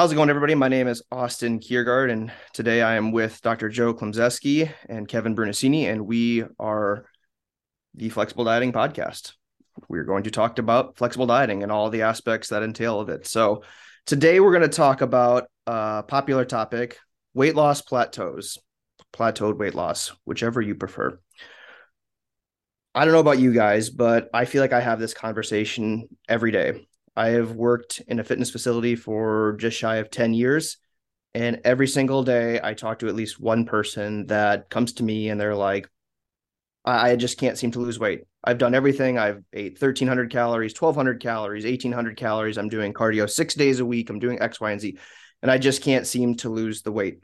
How's it going, everybody? My name is Austin Kjergaard, and today I am with Dr. Joe Klemczewski and Kevin Brunacini, and we are the Flexible Dieting Podcast. We're going to talk about flexible dieting and all the aspects that entail of it. So, today we're going to talk about a popular topic weight loss plateaus, plateaued weight loss, whichever you prefer. I don't know about you guys, but I feel like I have this conversation every day I have worked in a fitness facility for just shy of 10 years. And every single day, I talk to at least one person that comes to me and they're like, I, just can't seem to lose weight. I've done everything. I've ate 1300 calories, 1200 calories, 1800 calories. I'm doing cardio six days a week. I'm doing X, Y, and Z. And I just can't seem to lose the weight.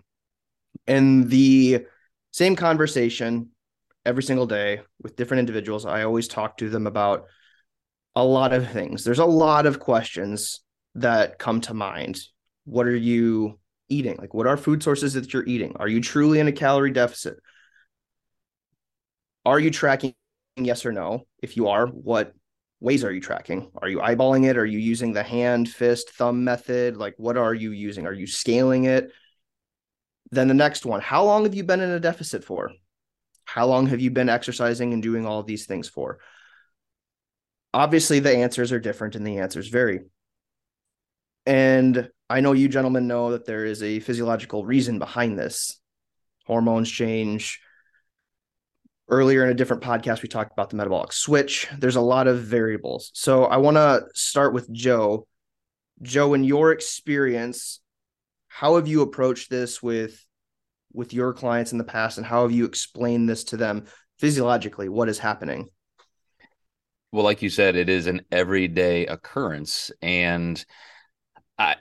And the same conversation every single day with different individuals, I always talk to them about a lot of things. There's a lot of questions that come to mind. What are you eating? Like, what are food sources that you're eating? Are you truly in a calorie deficit? Are you tracking? Yes or no? If you are, what ways are you tracking? Are you eyeballing it? Are you using the hand, fist, thumb method? Like, what are you using? Are you scaling it? Then the next one, how long have you been in a deficit for? How long have you been exercising and doing all these things for? Obviously the answers are different and the answers vary. And I know you gentlemen know that there is a physiological reason behind this. Hormones change. Earlier in a different podcast, we talked about the metabolic switch. There's a lot of variables. So I want to start with Joe. Joe, in your experience, how have you approached this with with your clients in the past and how have you explained this to them physiologically what is happening well, like you said, it is an everyday occurrence, and I,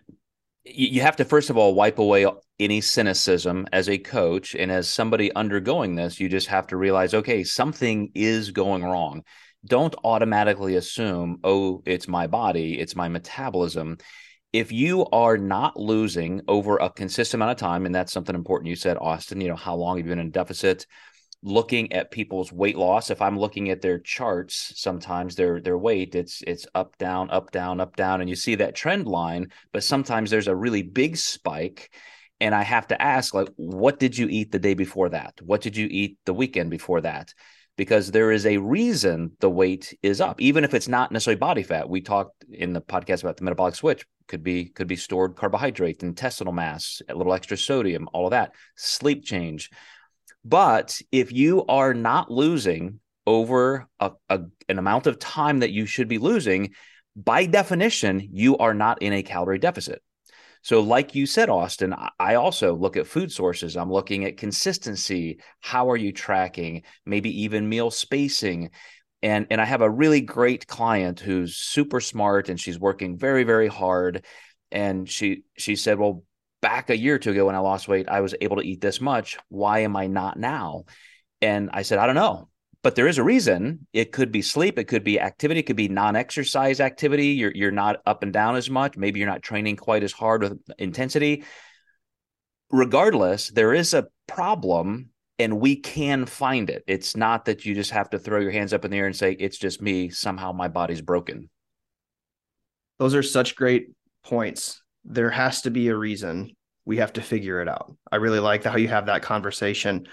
you have to first of all wipe away any cynicism as a coach and as somebody undergoing this. You just have to realize, okay, something is going wrong. Don't automatically assume, oh, it's my body, it's my metabolism if you are not losing over a consistent amount of time, and that's something important you said, Austin, you know, how long have you been in deficit? Looking at people's weight loss if i'm looking at their charts sometimes their their weight it's it's up down up down up down and you see that trend line but sometimes there's a really big spike and i have to ask like what did you eat the day before that? What did you eat the weekend before that? Because there is a reason the weight is up even if it's not necessarily body fat. We talked in the podcast about the metabolic switch could be could be stored carbohydrate intestinal mass a little extra sodium all of that sleep change but if you are not losing over a, a, an amount of time that you should be losing, by definition, you are not in a calorie deficit. So, like you said, Austin, I also look at food sources. I'm looking at consistency. How are you tracking? Maybe even meal spacing. And, and I have a really great client who's super smart and she's working very, very hard. And she she said, Well, back a year or two ago when I lost weight, I was able to eat this much. Why am I not now? And I said, I don't know. But there is a reason. It could be sleep, it could be activity, it could be non-exercise activity. You're you're not up and down as much. Maybe you're not training quite as hard with intensity. Regardless, there is a problem and we can find it. It's not that you just have to throw your hands up in the air and say, it's just me. Somehow my body's broken. Those are such great points there has to be a reason. We have to figure it out. I really like how you have that conversation.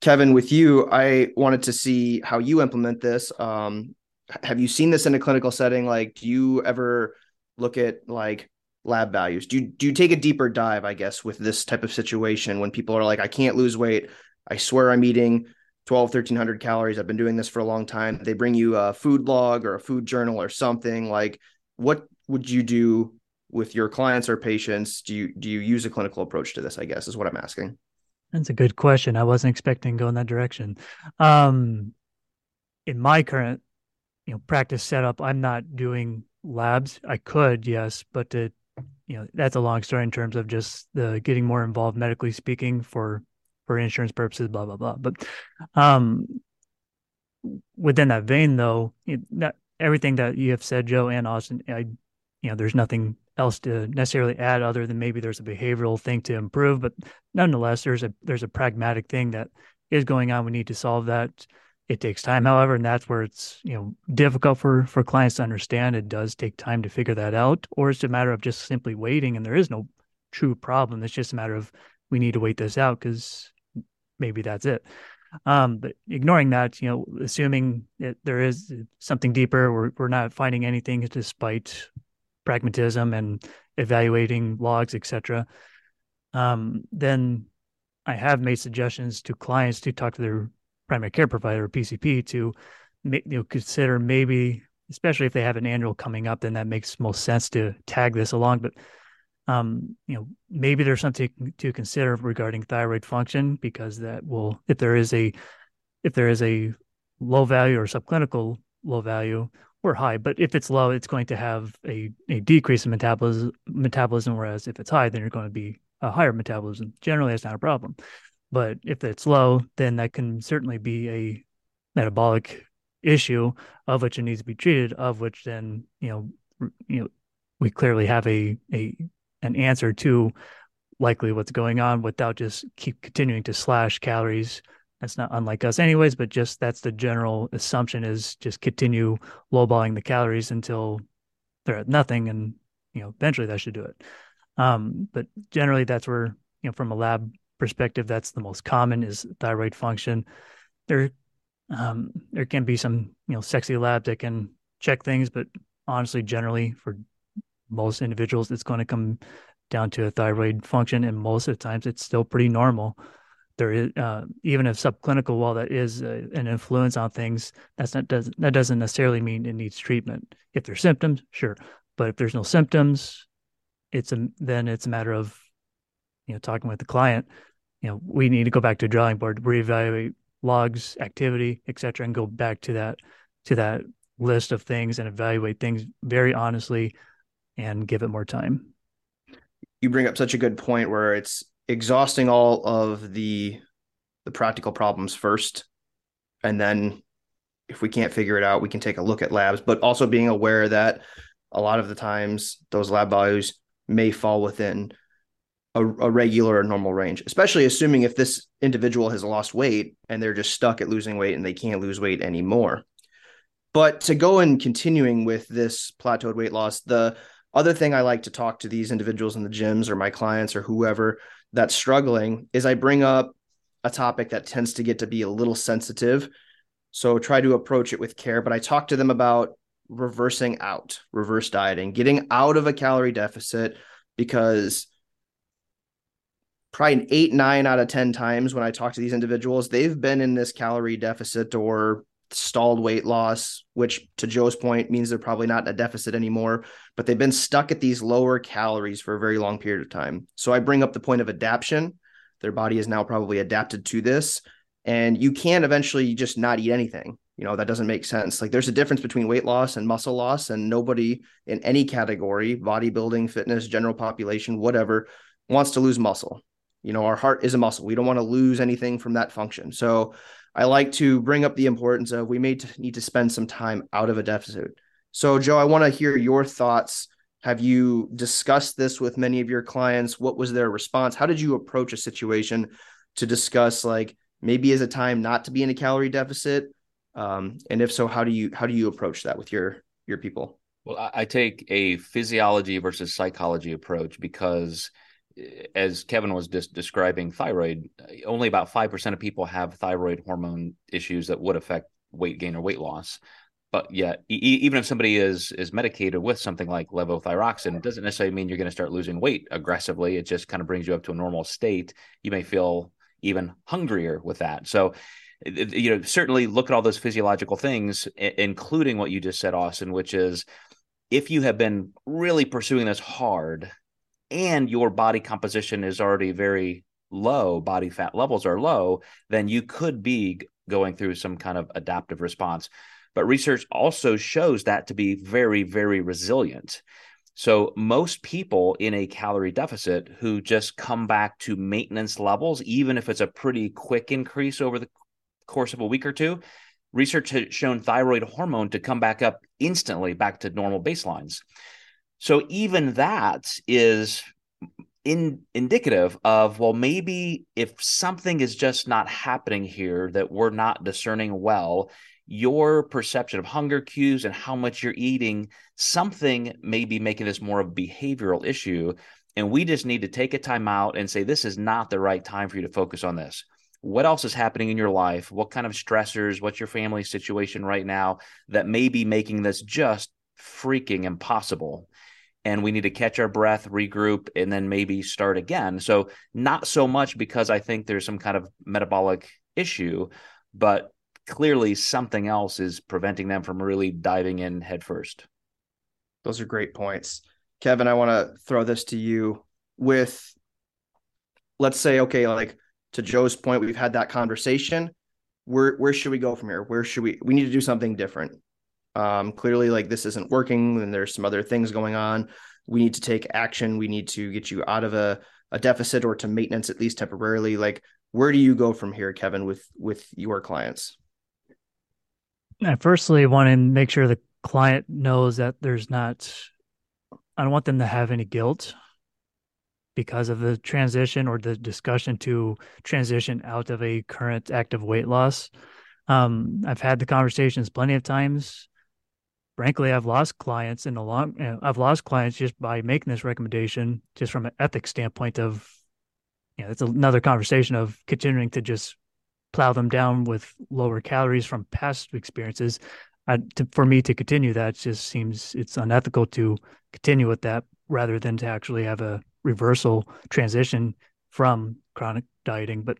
Kevin, with you, I wanted to see how you implement this. Um, have you seen this in a clinical setting? Like, do you ever look at like lab values? Do you do you take a deeper dive, I guess, with this type of situation when people are like, I can't lose weight. I swear I'm eating 12, 1300 calories. I've been doing this for a long time. They bring you a food log or a food journal or something. Like, what would you do with your clients or patients do you do you use a clinical approach to this i guess is what i'm asking? That's a good question. I wasn't expecting to go in that direction. Um in my current you know practice setup i'm not doing labs. I could yes but to you know that's a long story in terms of just the getting more involved medically speaking for for insurance purposes blah blah blah. But um within that vein though that everything that you have said joe and austin i you know there's nothing else to necessarily add other than maybe there's a behavioral thing to improve but nonetheless there's a there's a pragmatic thing that is going on we need to solve that it takes time however and that's where it's you know difficult for for clients to understand it does take time to figure that out or it's a matter of just simply waiting and there is no true problem. It's just a matter of we need to wait this out because maybe that's it. Um, but ignoring that, you know, assuming that there is something deeper, we're we're not finding anything despite pragmatism and evaluating logs, etc. Um, then I have made suggestions to clients to talk to their primary care provider or PCP to make you know consider maybe especially if they have an annual coming up then that makes most sense to tag this along but um, you know, maybe there's something to consider regarding thyroid function because that will, if there is a, if there is a low value or subclinical low value or high, but if it's low, it's going to have a, a decrease in metabolism, metabolism. Whereas if it's high, then you're going to be a higher metabolism. Generally, that's not a problem. But if it's low, then that can certainly be a metabolic issue of which it needs to be treated, of which then, you know, you know, we clearly have a, a an answer to likely what's going on without just keep continuing to slash calories. That's not unlike us, anyways, but just that's the general assumption is just continue lowballing the calories until they're at nothing. And, you know, eventually that should do it. Um, but generally, that's where, you know, from a lab perspective, that's the most common is thyroid function. There, um, there can be some, you know, sexy labs that can check things, but honestly, generally for most individuals, it's going to come down to a thyroid function, and most of the times, it's still pretty normal. There is uh, even if subclinical, while that is a, an influence on things, that's not does that doesn't necessarily mean it needs treatment. If there's symptoms, sure, but if there's no symptoms, it's a then it's a matter of you know talking with the client. You know, we need to go back to a drawing board, reevaluate logs, activity, etc., and go back to that to that list of things and evaluate things very honestly and give it more time. You bring up such a good point where it's exhausting all of the the practical problems first. And then if we can't figure it out we can take a look at labs. But also being aware that a lot of the times those lab values may fall within a, a, regular or normal range especially assuming if this individual has lost weight and they're just stuck at losing weight and they can't lose weight anymore. But to go and continuing with this plateaued weight loss the other thing I like to talk to these individuals in the gyms or my clients or whoever that's struggling is I bring up a topic that tends to get to be a little sensitive. So try to approach it with care, but I talk to them about reversing out, reverse dieting, getting out of a calorie deficit because probably eight, nine out of 10 times when I talk to these individuals, they've been in this calorie deficit or stalled weight loss, which to Joe's point means they're probably not in a deficit anymore, but they've been stuck at these lower calories for a very long period of time. So I bring up the point of adaptation. Their body is now probably adapted to this. And you can eventually just not eat anything. You know, that doesn't make sense. Like there's a difference between weight loss and muscle loss, and nobody in any category, bodybuilding, fitness, general population, whatever, wants to lose muscle. You know, our heart is a muscle. We don't want to lose anything from that function. So I like to bring up the importance of we may need to spend some time out of a deficit. So, Joe, I want to hear your thoughts. Have you discussed this with many of your clients? What was their response? How did you approach a situation to discuss like maybe is a time not to be in a calorie deficit? Um, and if so, how do you how do you approach that with your your people? Well, I take a physiology versus psychology approach because as Kevin was just describing thyroid, only about 5% of people have thyroid hormone issues that would affect weight gain or weight loss. But yet, e- even if somebody is is medicated with something like levothyroxine, it doesn't necessarily mean you're going to start losing weight aggressively. It just kind of brings you up to a normal state. You may feel even hungrier with that. So, you know, certainly look at all those physiological things, including what you just said, Austin, which is if you have been really pursuing this hard and your body composition is already very low, body fat levels are low, then you could be going through some kind of adaptive response. But research also shows that to be very, very resilient. So, most people in a calorie deficit who just come back to maintenance levels, even if it's a pretty quick increase over the course of a week or two, research has shown thyroid hormone to come back up instantly back to normal baselines. So even that is in indicative of well maybe if something is just not happening here that we're not discerning well your perception of hunger cues and how much you're eating something may be making this more of a behavioral issue And we just need to take a time out and say, this is not the right time for you to focus on this. What else is happening in your life? What kind of stressors? What's your family situation right now that may be making this just freaking impossible? And we need to catch our breath, regroup, and then maybe start again. So, not so much because I think there's some kind of metabolic issue, but clearly something else is preventing them from really diving in headfirst. Those are great points. Kevin, I want to throw this to you with let's say, okay, like to Joe's point, we've had that conversation. Where where should we go from here? Where should we we need to do something different? Um, clearly, like this isn't working, and there's some other things going on. We need to take action. We need to get you out of a, a deficit or to maintenance at least temporarily. Like, where do you go from here, Kevin, with with your clients? I firstly want to make sure the client knows that there's not. I don't want them to have any guilt because of the transition or the discussion to transition out of a current active weight loss. Um, I've had the conversations plenty of times frankly, I've lost clients in a long. You know, I've lost clients just by making this recommendation, just from an ethics standpoint. Of you know, it's another conversation of continuing to just plow them down with lower calories from past experiences. I, to, for me to continue that just seems it's unethical to continue with that rather than to actually have a reversal transition from chronic dieting. But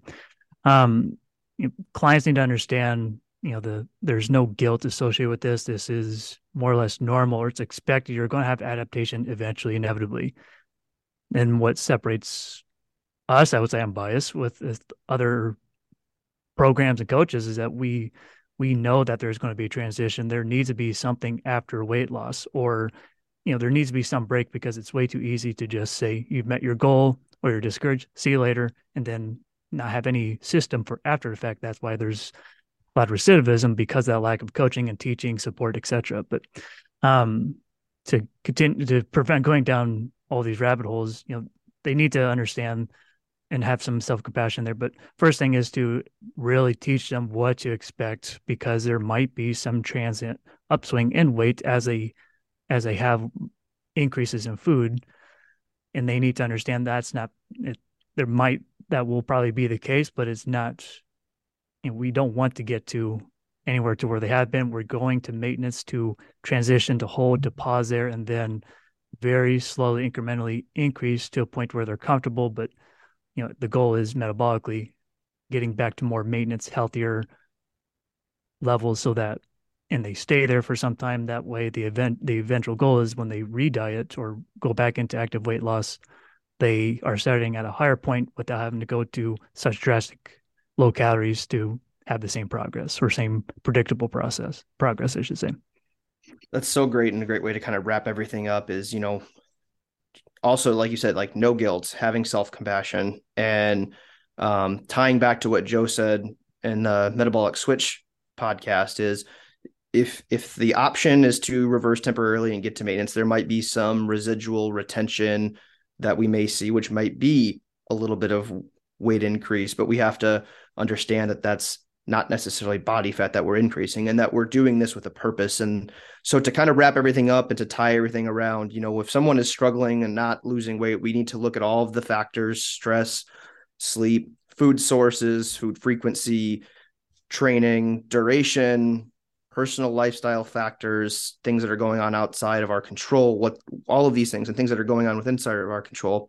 um, you know, clients need to understand you know the there's no guilt associated with this. This is more or less normal or it's expected. You're going to have adaptation eventually inevitably. And what separates us i would say i'm biased with, with other programs and coaches is that we we know that there's going to be a transition. There needs to be something after weight loss or you know there needs to be some break because it's way too easy to just say you've met your goal or you're discouraged. See you later. And then not have any system for after effect that's why there's a lot of recidivism because of that lack of coaching and teaching support, etc. But um, to continue to prevent going down all these rabbit holes, you know, they need to understand and have some self compassion there. But first thing is to really teach them what to expect because there might be some transient upswing in weight as they as they have increases in food, and they need to understand that's not. It, there might that will probably be the case, but it's not and we don't want to get to anywhere to where they have been. We're going to maintenance to transition to hold, to pause there, and then very slowly, incrementally increase to a point where they're comfortable. But you know, the goal is metabolically getting back to more maintenance, healthier levels, so that and they stay there for some time. That way, the event, the eventual goal is when they re-diet or go back into active weight loss, they are starting at a higher point without having to go to such drastic low calories to have the same progress or same predictable process progress, I should say. That's so great and a great way to kind of wrap everything up is, you know, also like you said, like no guilt, having self compassion, and um, tying back to what Joe said in the metabolic switch podcast is if if the option is to reverse temporarily and get to maintenance, there might be some residual retention that we may see, which might be a little bit of weight increase, but we have to understand that that's not necessarily body fat that we're increasing and that we're doing this with a purpose. And so to kind of wrap everything up and to tie everything around you know if someone is struggling and not losing weight we need to look at all of the factors stress sleep food sources food frequency training duration personal lifestyle factors things that are going on outside of our control what all of these things and things that are going on within of our control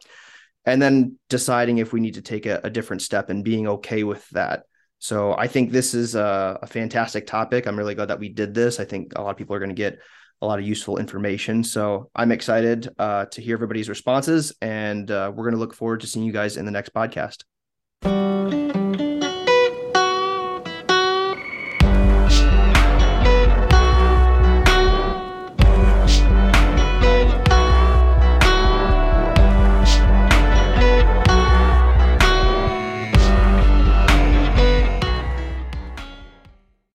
and then deciding if we need to take a, a different step and being okay with that. So I think this is a, a, fantastic topic. I'm really glad that we did this. I think a lot of people are going to get a lot of useful information. So I'm excited uh, to hear everybody's responses, and uh, we're going to look forward to seeing you guys in the next podcast.